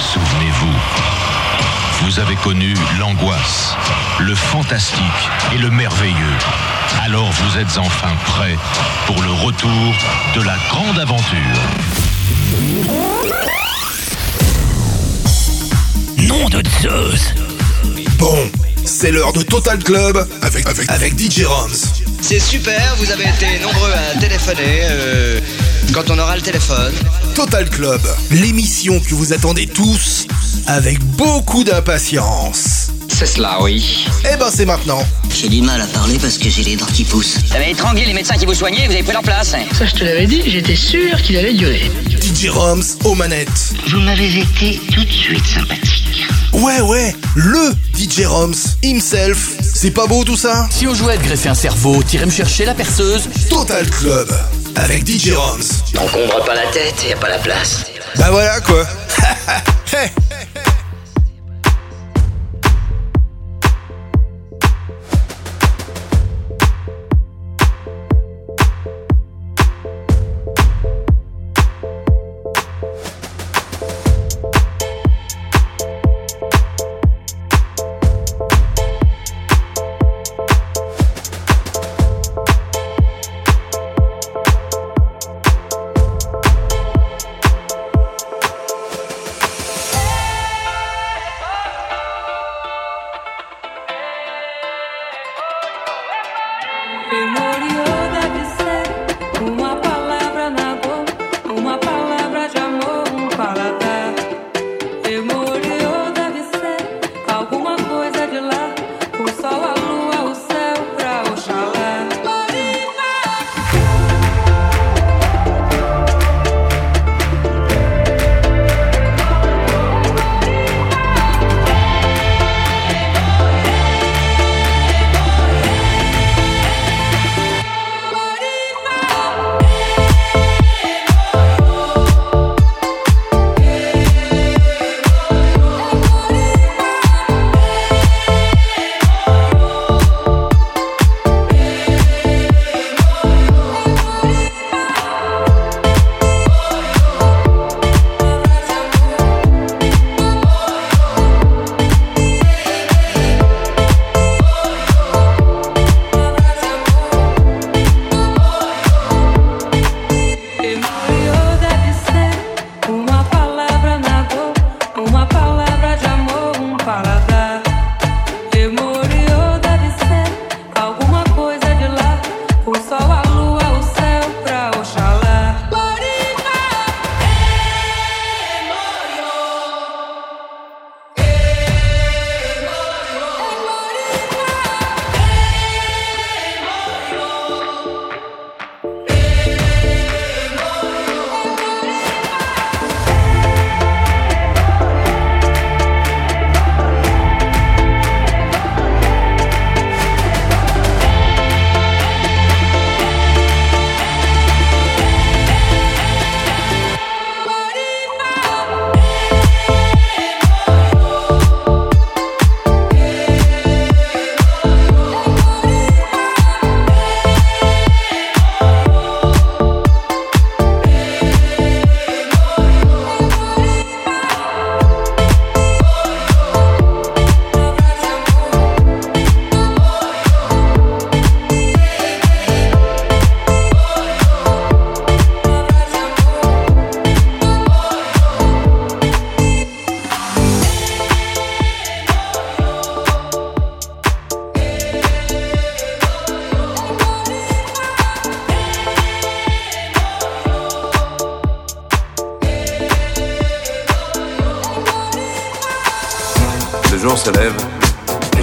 Souvenez-vous, vous avez connu l'angoisse, le fantastique et le merveilleux. Alors vous êtes enfin prêt pour le retour de la grande aventure. Nom de Zeus Bon, c'est l'heure de Total Club avec, avec, avec DJ Roms. C'est super, vous avez été nombreux à téléphoner. euh, quand on aura le téléphone. Total Club, l'émission que vous attendez tous avec beaucoup d'impatience. C'est cela, oui. Eh ben c'est maintenant. J'ai du mal à parler parce que j'ai les dents qui poussent. Vous avez étranglé les médecins qui vous soignaient, vous avez pris leur place. hein. Ça, je te l'avais dit, j'étais sûr qu'il allait durer. DJ Roms aux manettes. Vous m'avez été tout de suite sympathique. Ouais ouais, le DJ Roms himself. C'est pas beau tout ça Si on jouait de greffer un cerveau, t'irais me chercher la perceuse Total Club avec DJ Roms. N'encombre pas la tête, y a pas la place. Bah voilà quoi. Hey.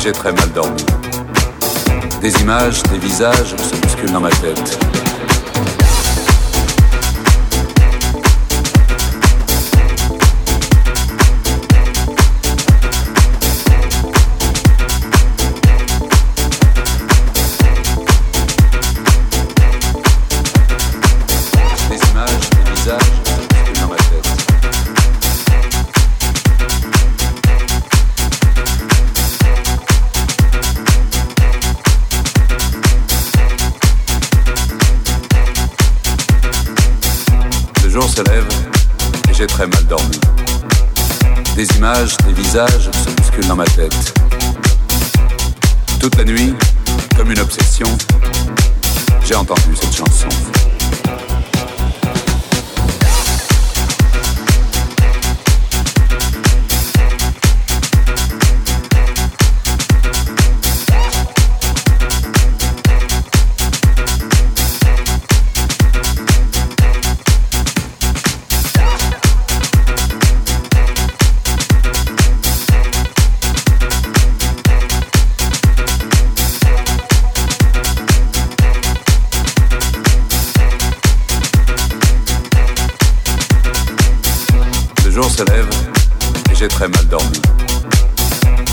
J'ai très mal dormi. Des images, des visages se bousculent dans ma tête. Visages se bousculent dans ma tête. Toute la nuit, comme une obsession, j'ai entendu cette chanson.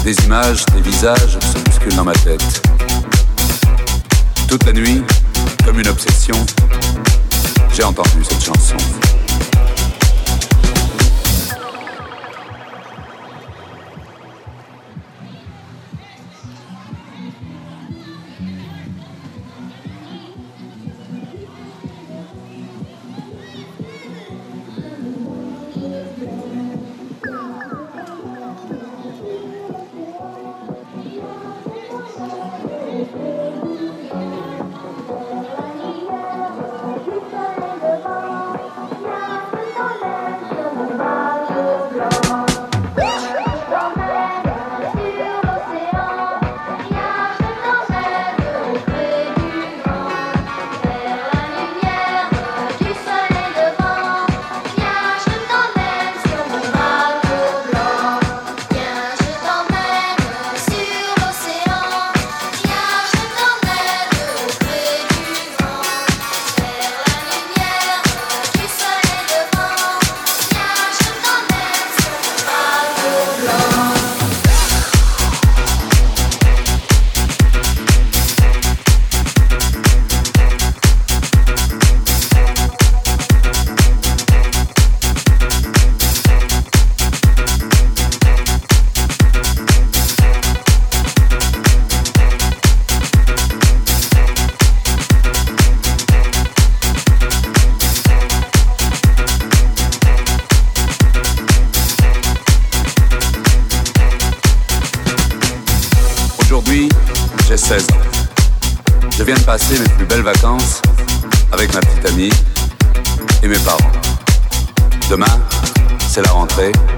Des images, des visages se bousculent dans ma tête. Toute la nuit, comme une obsession, j'ai entendu cette chanson. C'est la rentrée.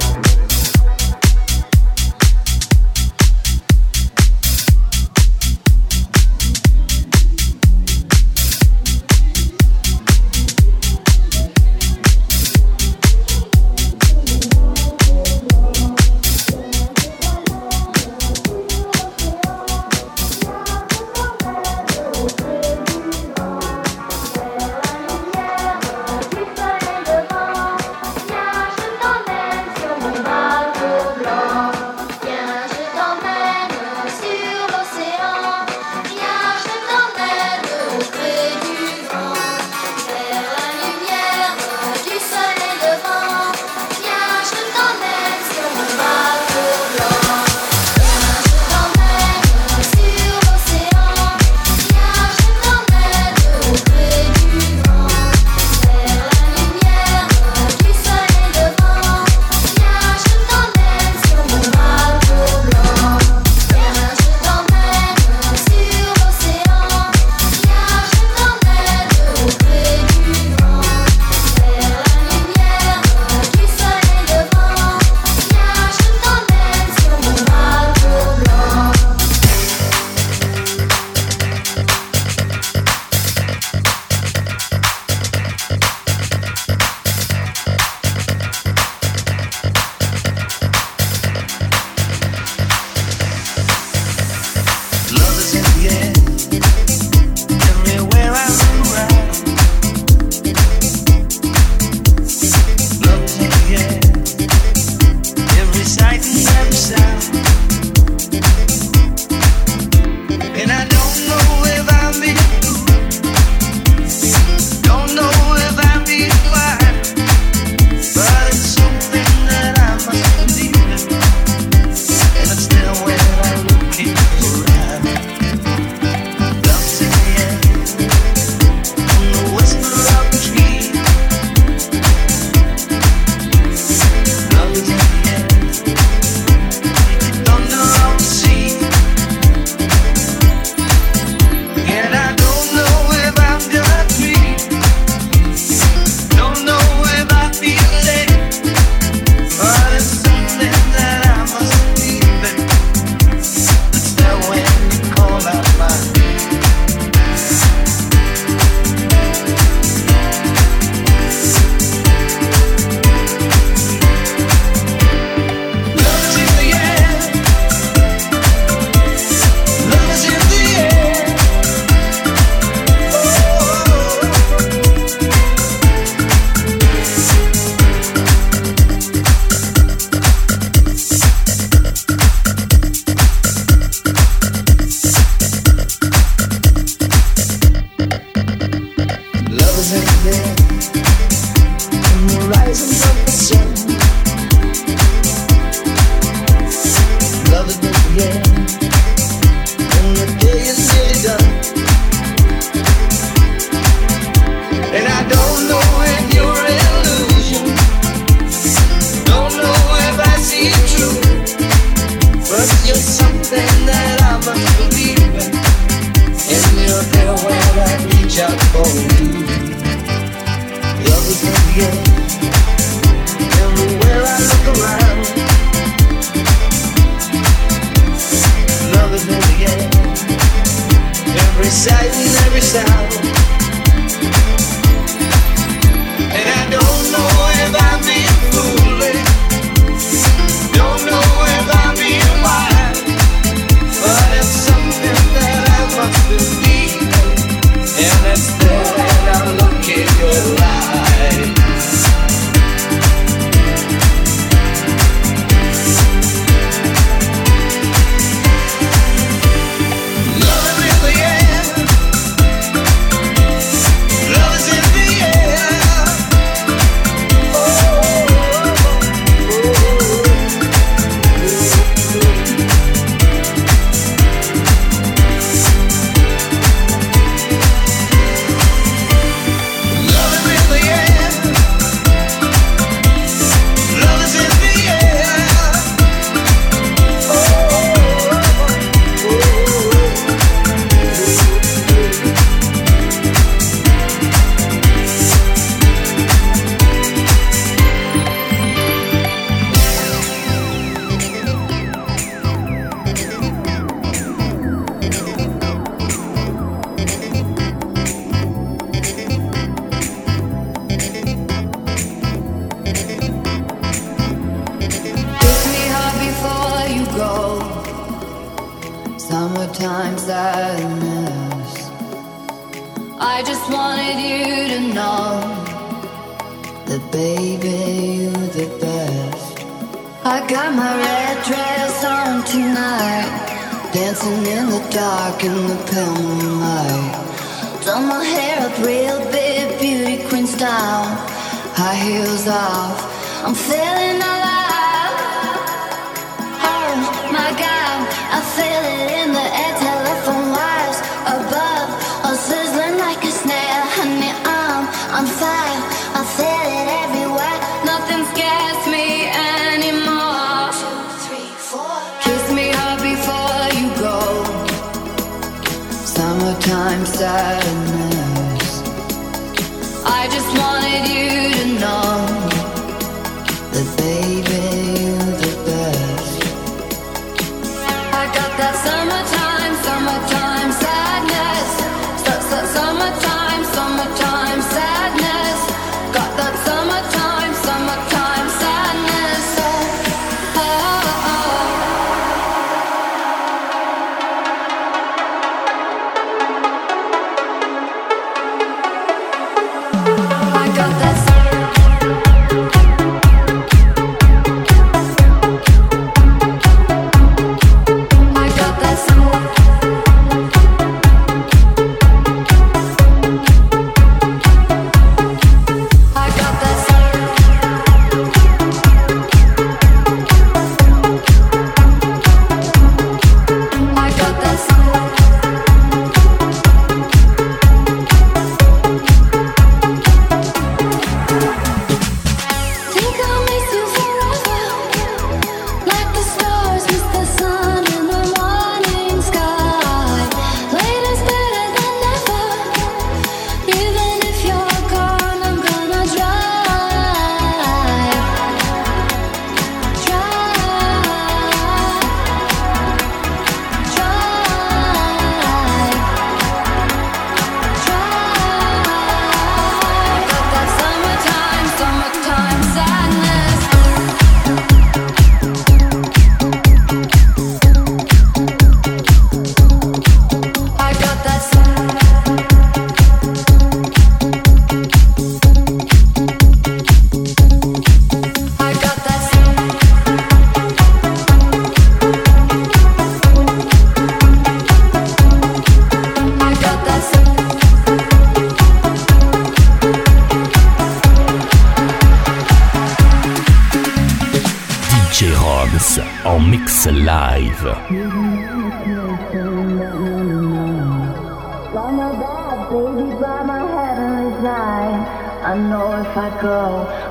Exciting every sound.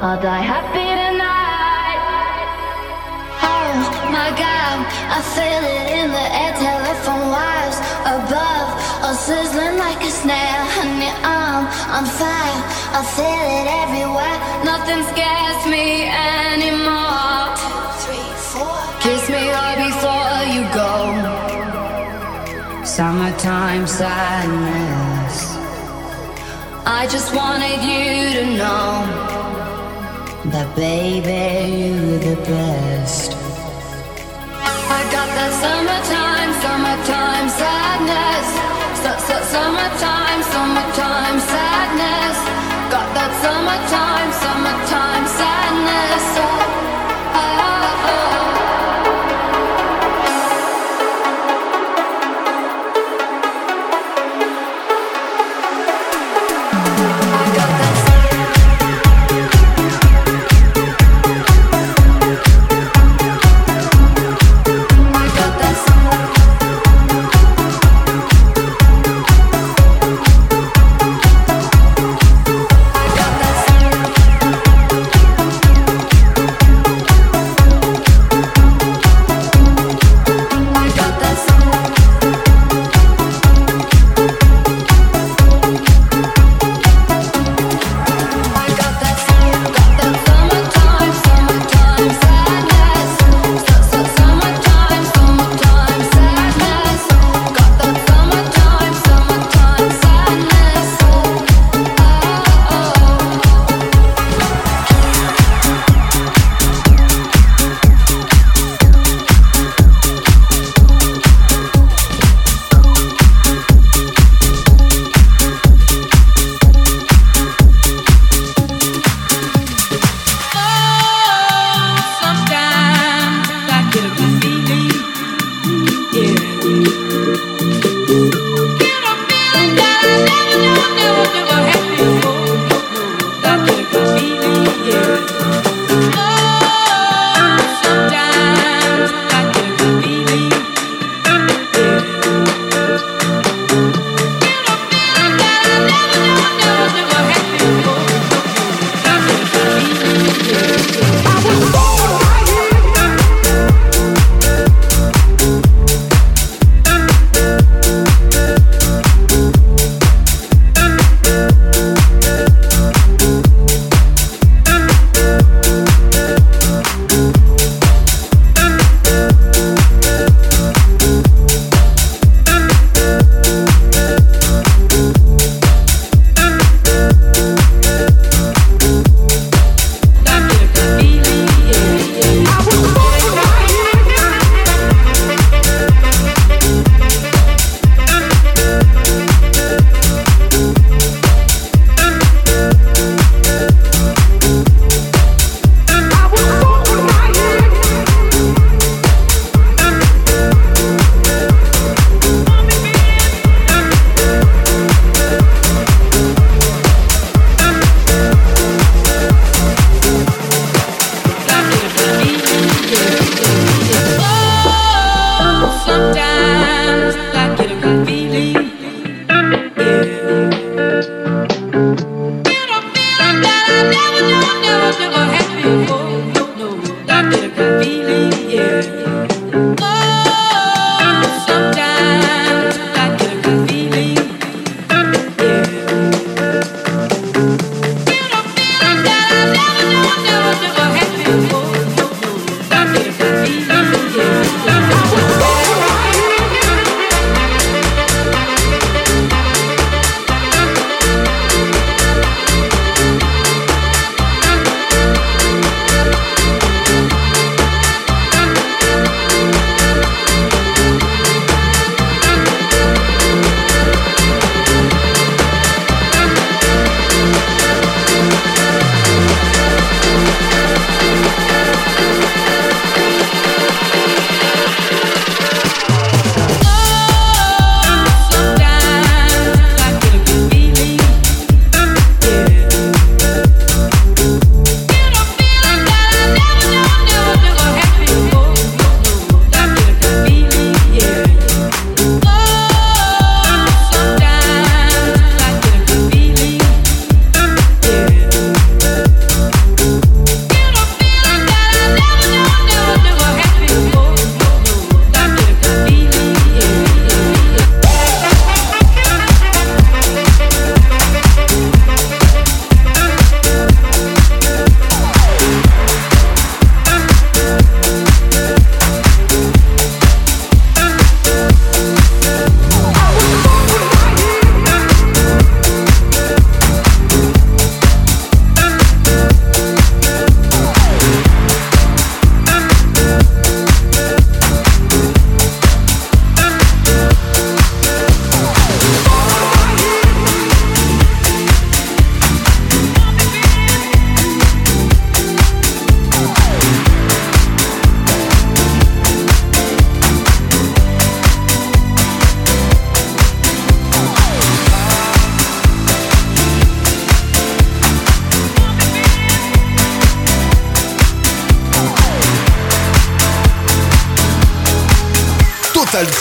I'll die happy tonight. Oh my god, I feel it in the air. Telephone wires above are sizzling like a snare. Honey, I'm on fire. I feel it everywhere. Nothing scares me anymore. Two, three, four. Kiss me all before you go. Summertime sadness. I just wanted you to know. That baby, you're the best. I got that summertime, summertime sadness. Summertime, summertime sadness. Got that summertime, summertime sadness.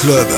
Club.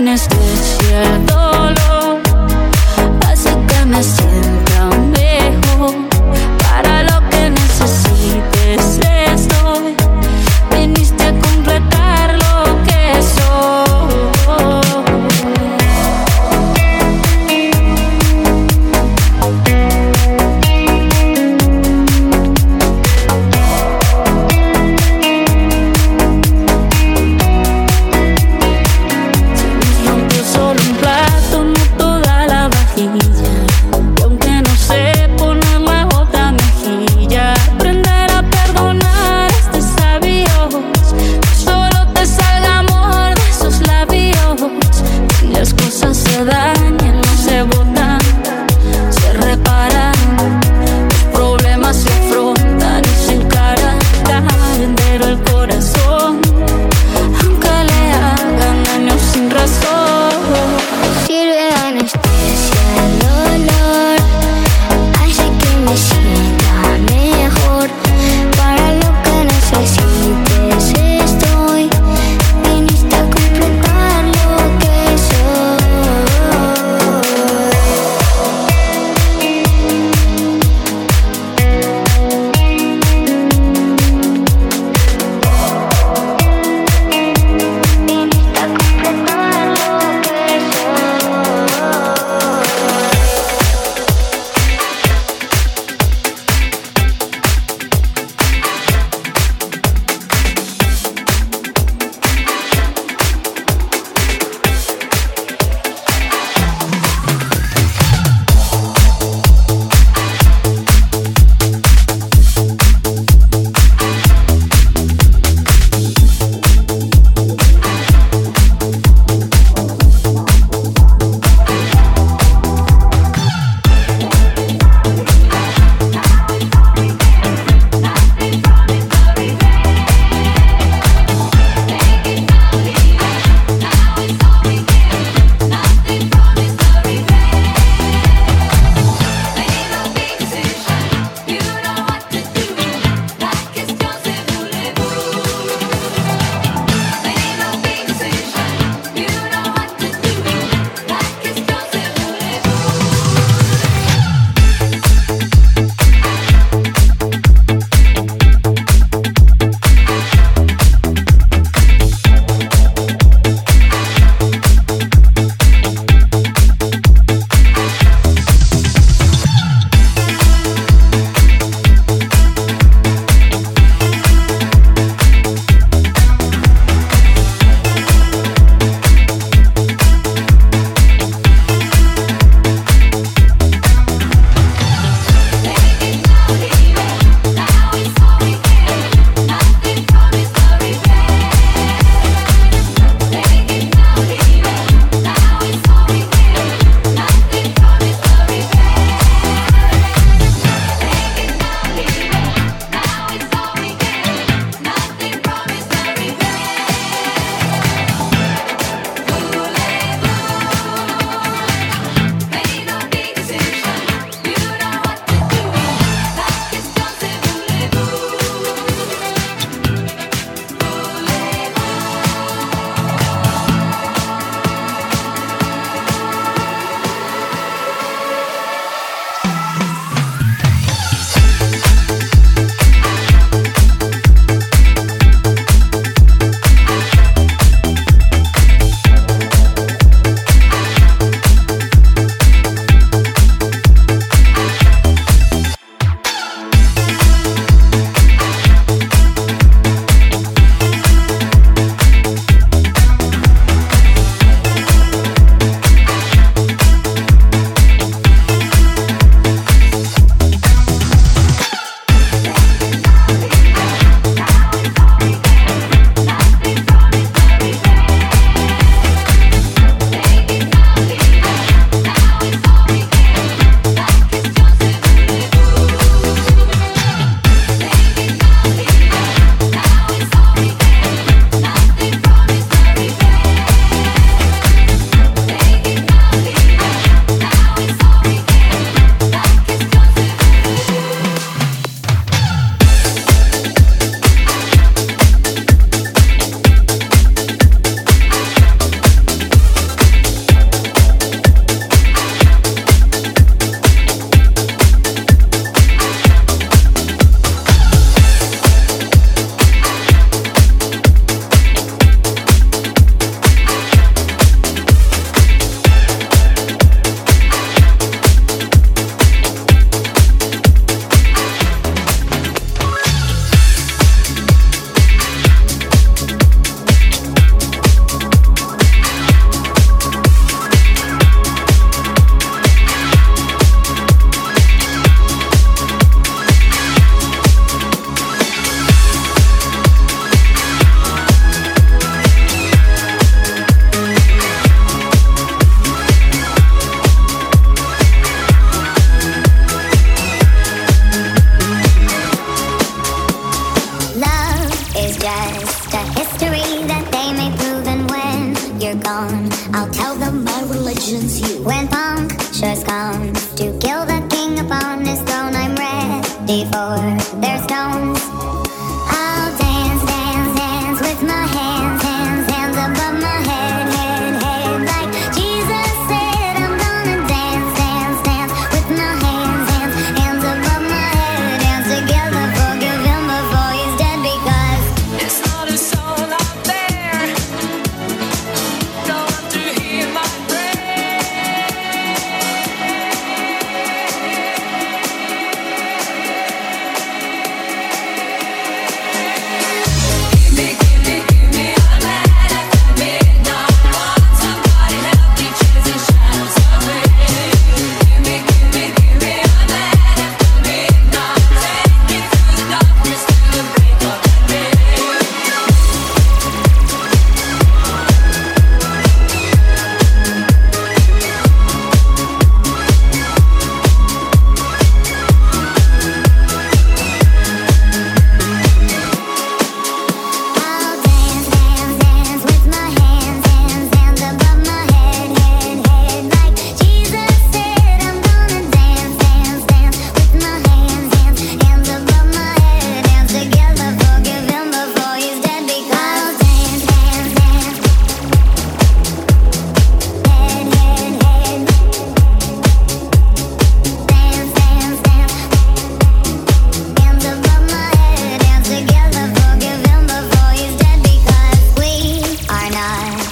tienes this ser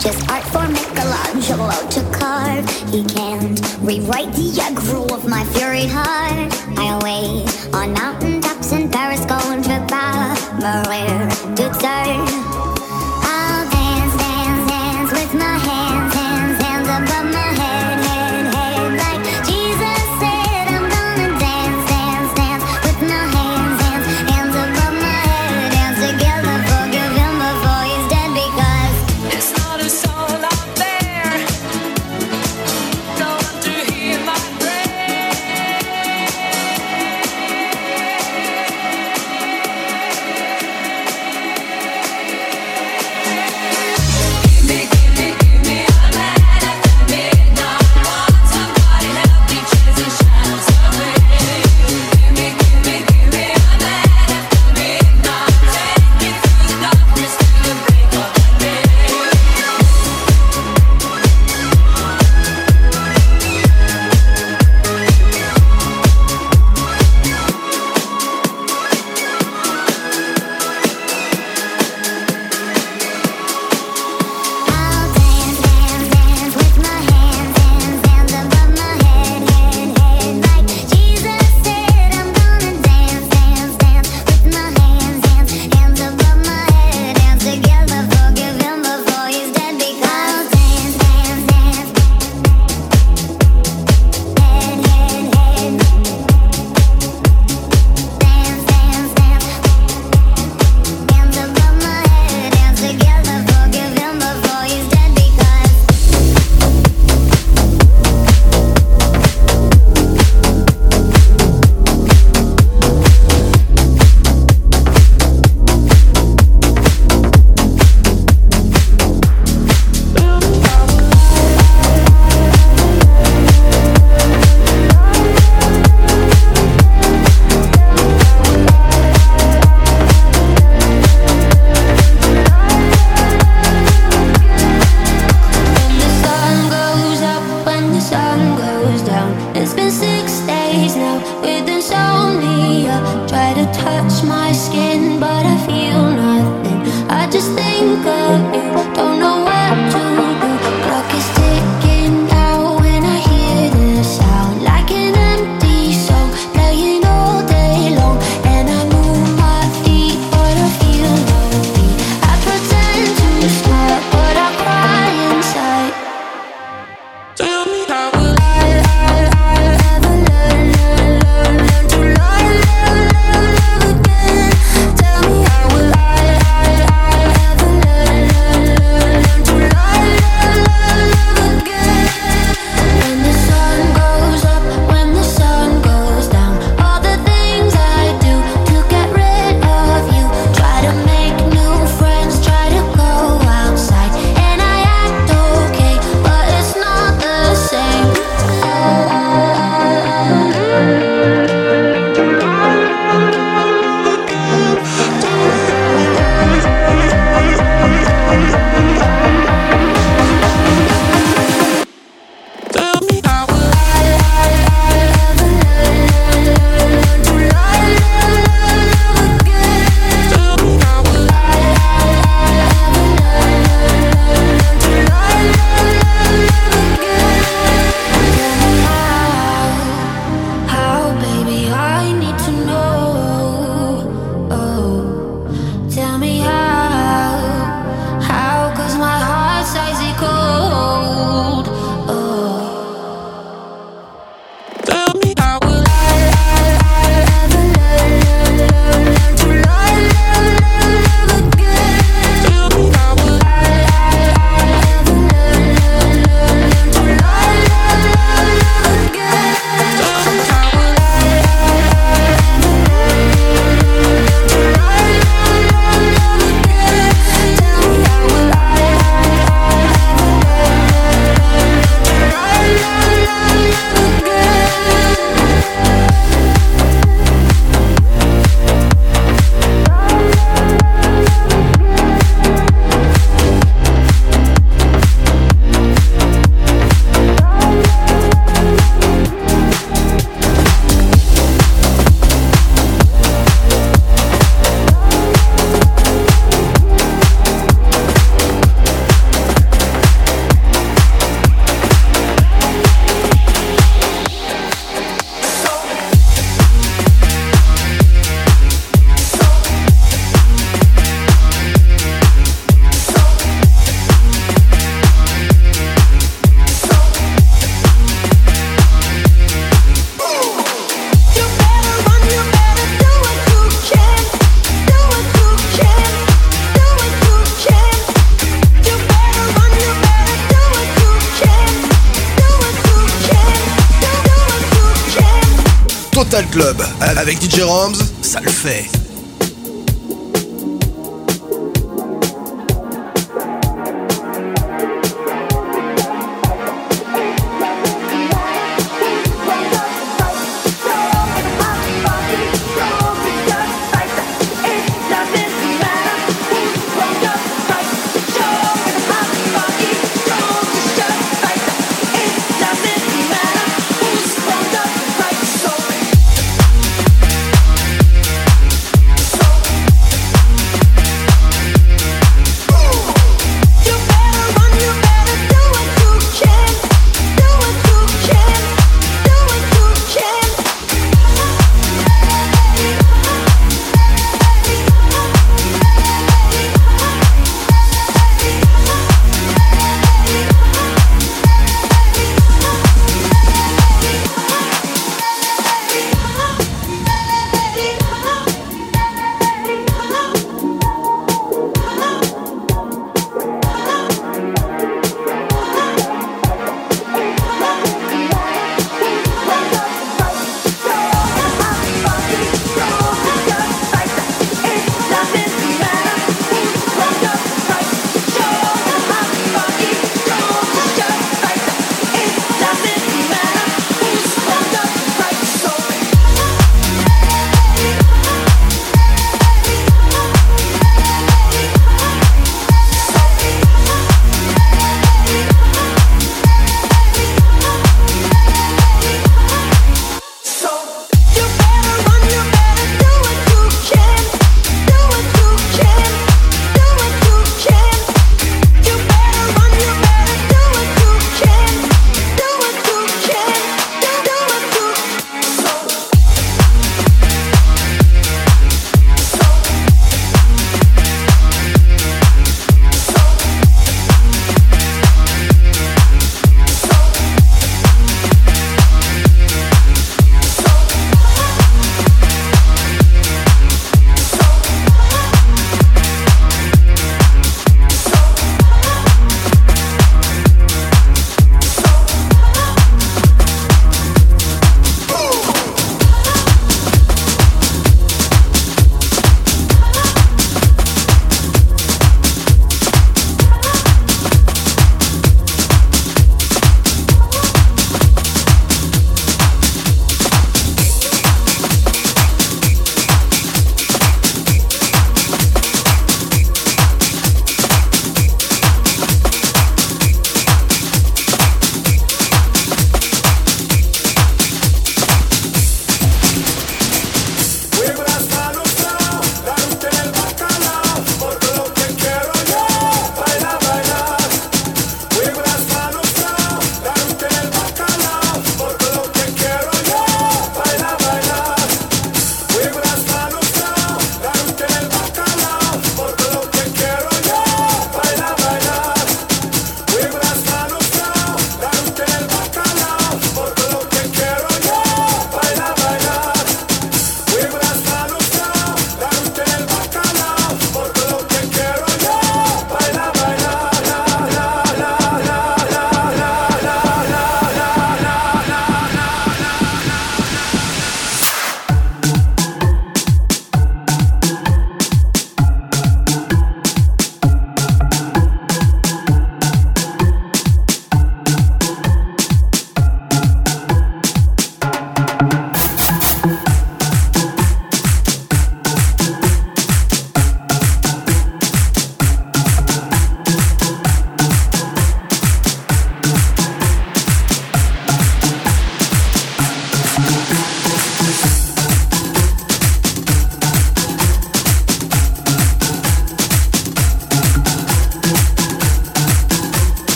Just art for Michelangelo to carve. He can't rewrite the aggro of my fury heart. I wait on mountain tops in Paris, going to Bas Maria to turn.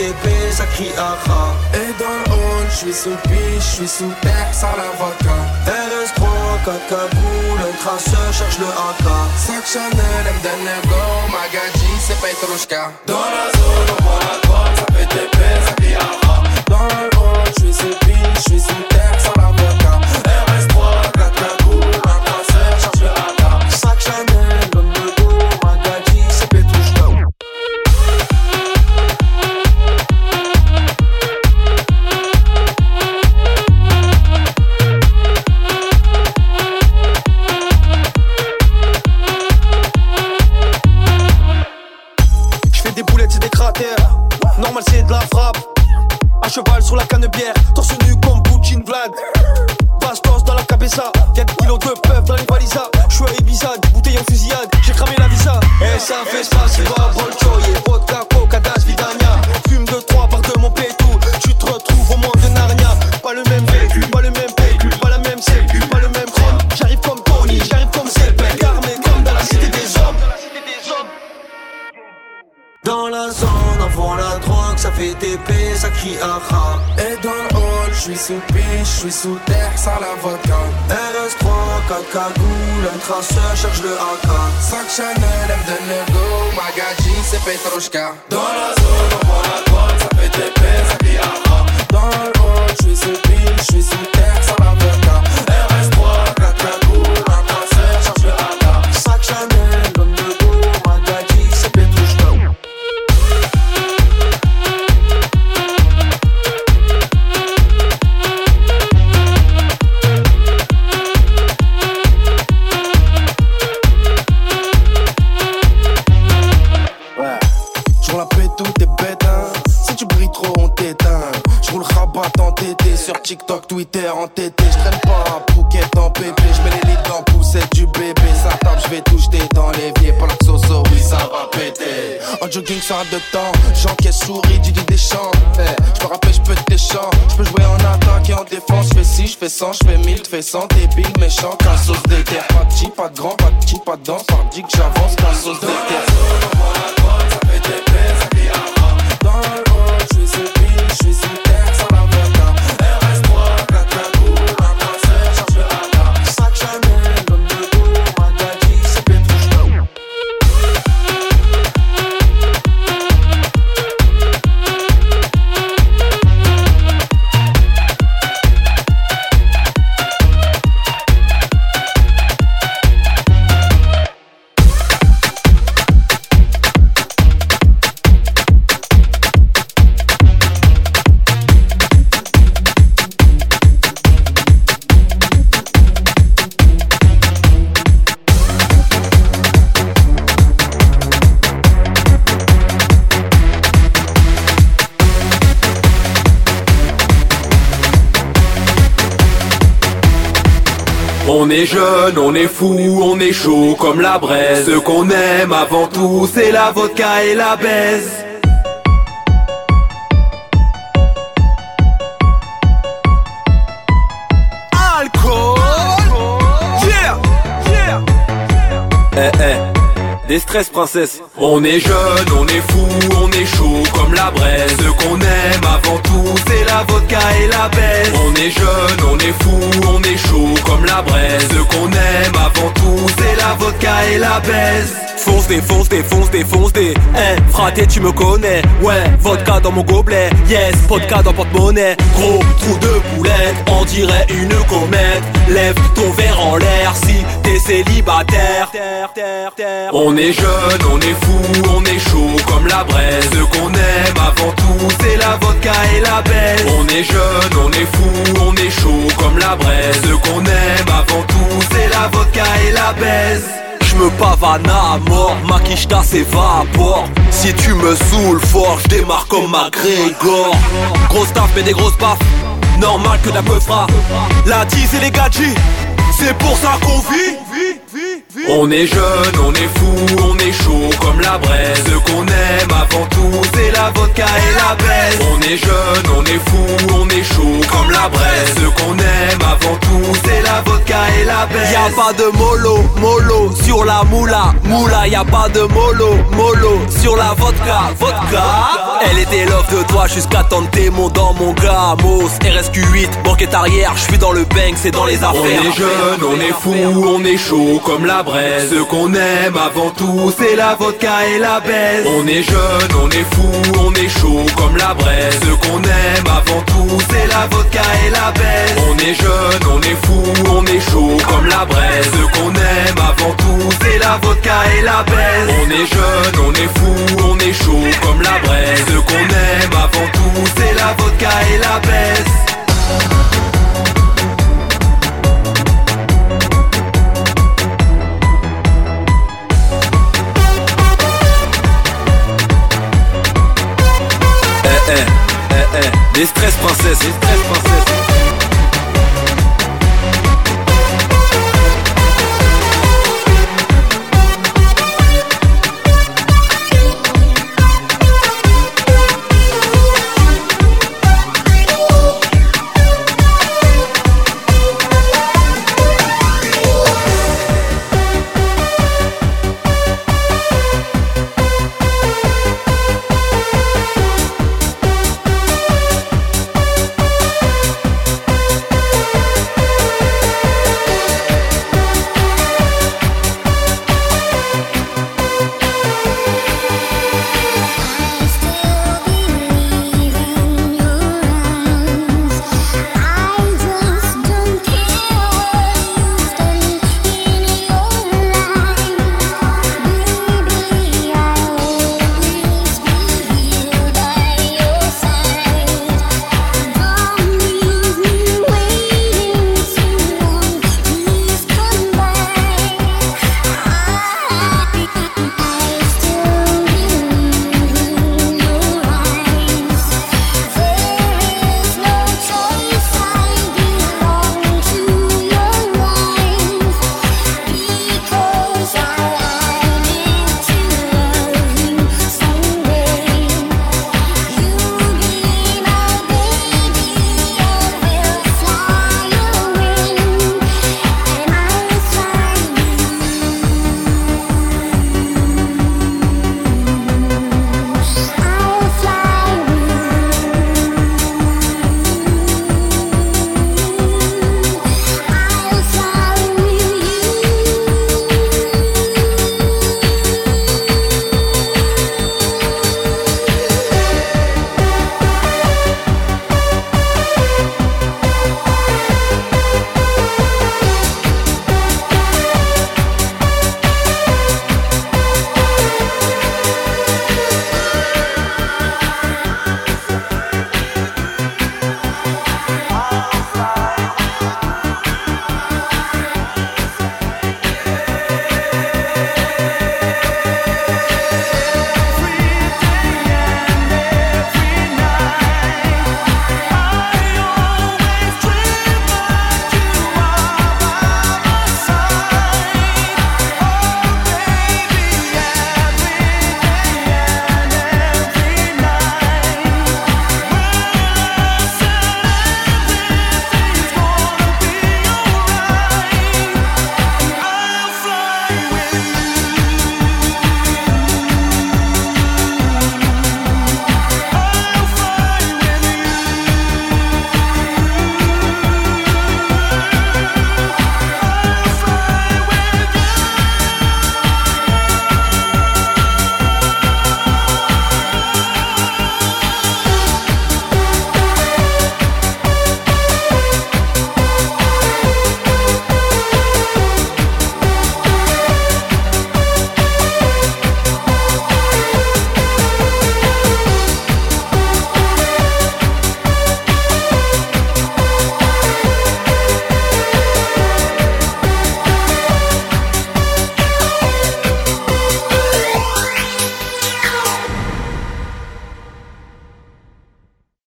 TP, ça crie aha. Et dans le hall, je suis sous piche, je suis sous terre, sans la vodka. RS3, 4 cagoule, un traceur cherche le AK. Sac Chanel, M donne le go, Magadji, c'est Petrushka. Dans la zone, on voit la droite, ça fait TP, ça crie aha. Dans le hall, je suis sous piche, je suis sous terre, sans la suis sous terre, sans la vodka. RS3, 4 cagoule, un traceur cherche le AK. Sac Chanel, M donne le go, Magadji, c'est Petrushka. Dans la zone, on vend la drogue, ça fait TP, ça crie aha. Dans le je suis sous piche, je suis sous terre, sans la vodka. RS3, 4 cagoule, TT Je pas à Phuket en PP Je mets les lits dans poussette du bébé Ça tape, je vais tout jeter dans l'évier Pas la soso, oui ça va péter. En jogging sur un de temps J'encaisse souris, Didi Deschamps Je me rappelle, je peux te chants. Je peux jouer en attaque et en défense Je fais 6, je fais 100, je fais 1000 Je fais 100, débile, méchant sauce d'éther Pas de petit, pas de grand, pas de petit, pas de danse que j'avance Qu'un sauce d'éther On est jeune, on est fou, on est chaud comme la braise. Ce qu'on aime avant tout, c'est la vodka et la baise. Des stress princesse. On est jeune, on est fou, on est chaud comme la braise. Ce qu'on aime avant tout, c'est la vodka et la baise. On est jeune, on est fou, on est chaud comme la braise. Ce qu'on aime avant tout, c'est la vodka et la baise. Fonce des, fonce des, fonce des, fonce des. Eh, fraté, tu me connais. Ouais, vodka dans mon gobelet. Yes, vodka dans porte-monnaie. Gros trou de boulette, on dirait une comète. Lève ton verre en l'air si t'es célibataire. On est jeune, on est fou, on est chaud comme la braise. Ce qu'on aime avant tout, c'est la vodka et la baise. On est jeune, on est fou, on est chaud comme la braise. Ce qu'on aime avant tout, c'est la vodka et la baise. Je me pavane à mort, ma quicheta s'évapore Si tu me saoules fort, je démarre comme McGregor Grosse taf mais des grosses baffes, normal que la peu La 10 et les gadgets, c'est pour ça qu'on vit on est jeune, on est fou, on est chaud comme la braise Ce qu'on aime avant tout, c'est la vodka et la baise On est jeune, on est fou, on est chaud comme la braise Ce qu'on aime avant tout c'est la vodka et la baisse Y'a pas de mollo, mollo sur la moula, moula, y a pas de mollo, mollo sur la vodka, vodka? Elle était love de toi jusqu'à tenter mon dans mon gamos. RSQ8, banquette arrière, je suis dans le bank, c'est dans les affaires. On est jeune, on est fou, on est chaud comme la braise. Ce qu'on aime avant tout c'est la vodka et la baisse On est jeune, on est fou, on est chaud comme la braise. Ce qu'on aime avant tout c'est la vodka et la baisse On est jeune, on est fou, on est chaud comme la braise. Ce qu'on aime avant tout c'est la vodka et la baisse On est jeune, on est fou, on est chaud comme la braise. Ce qu'on aime avant tout c'est la vodka et la baisse Stress princesse, des stress princesse.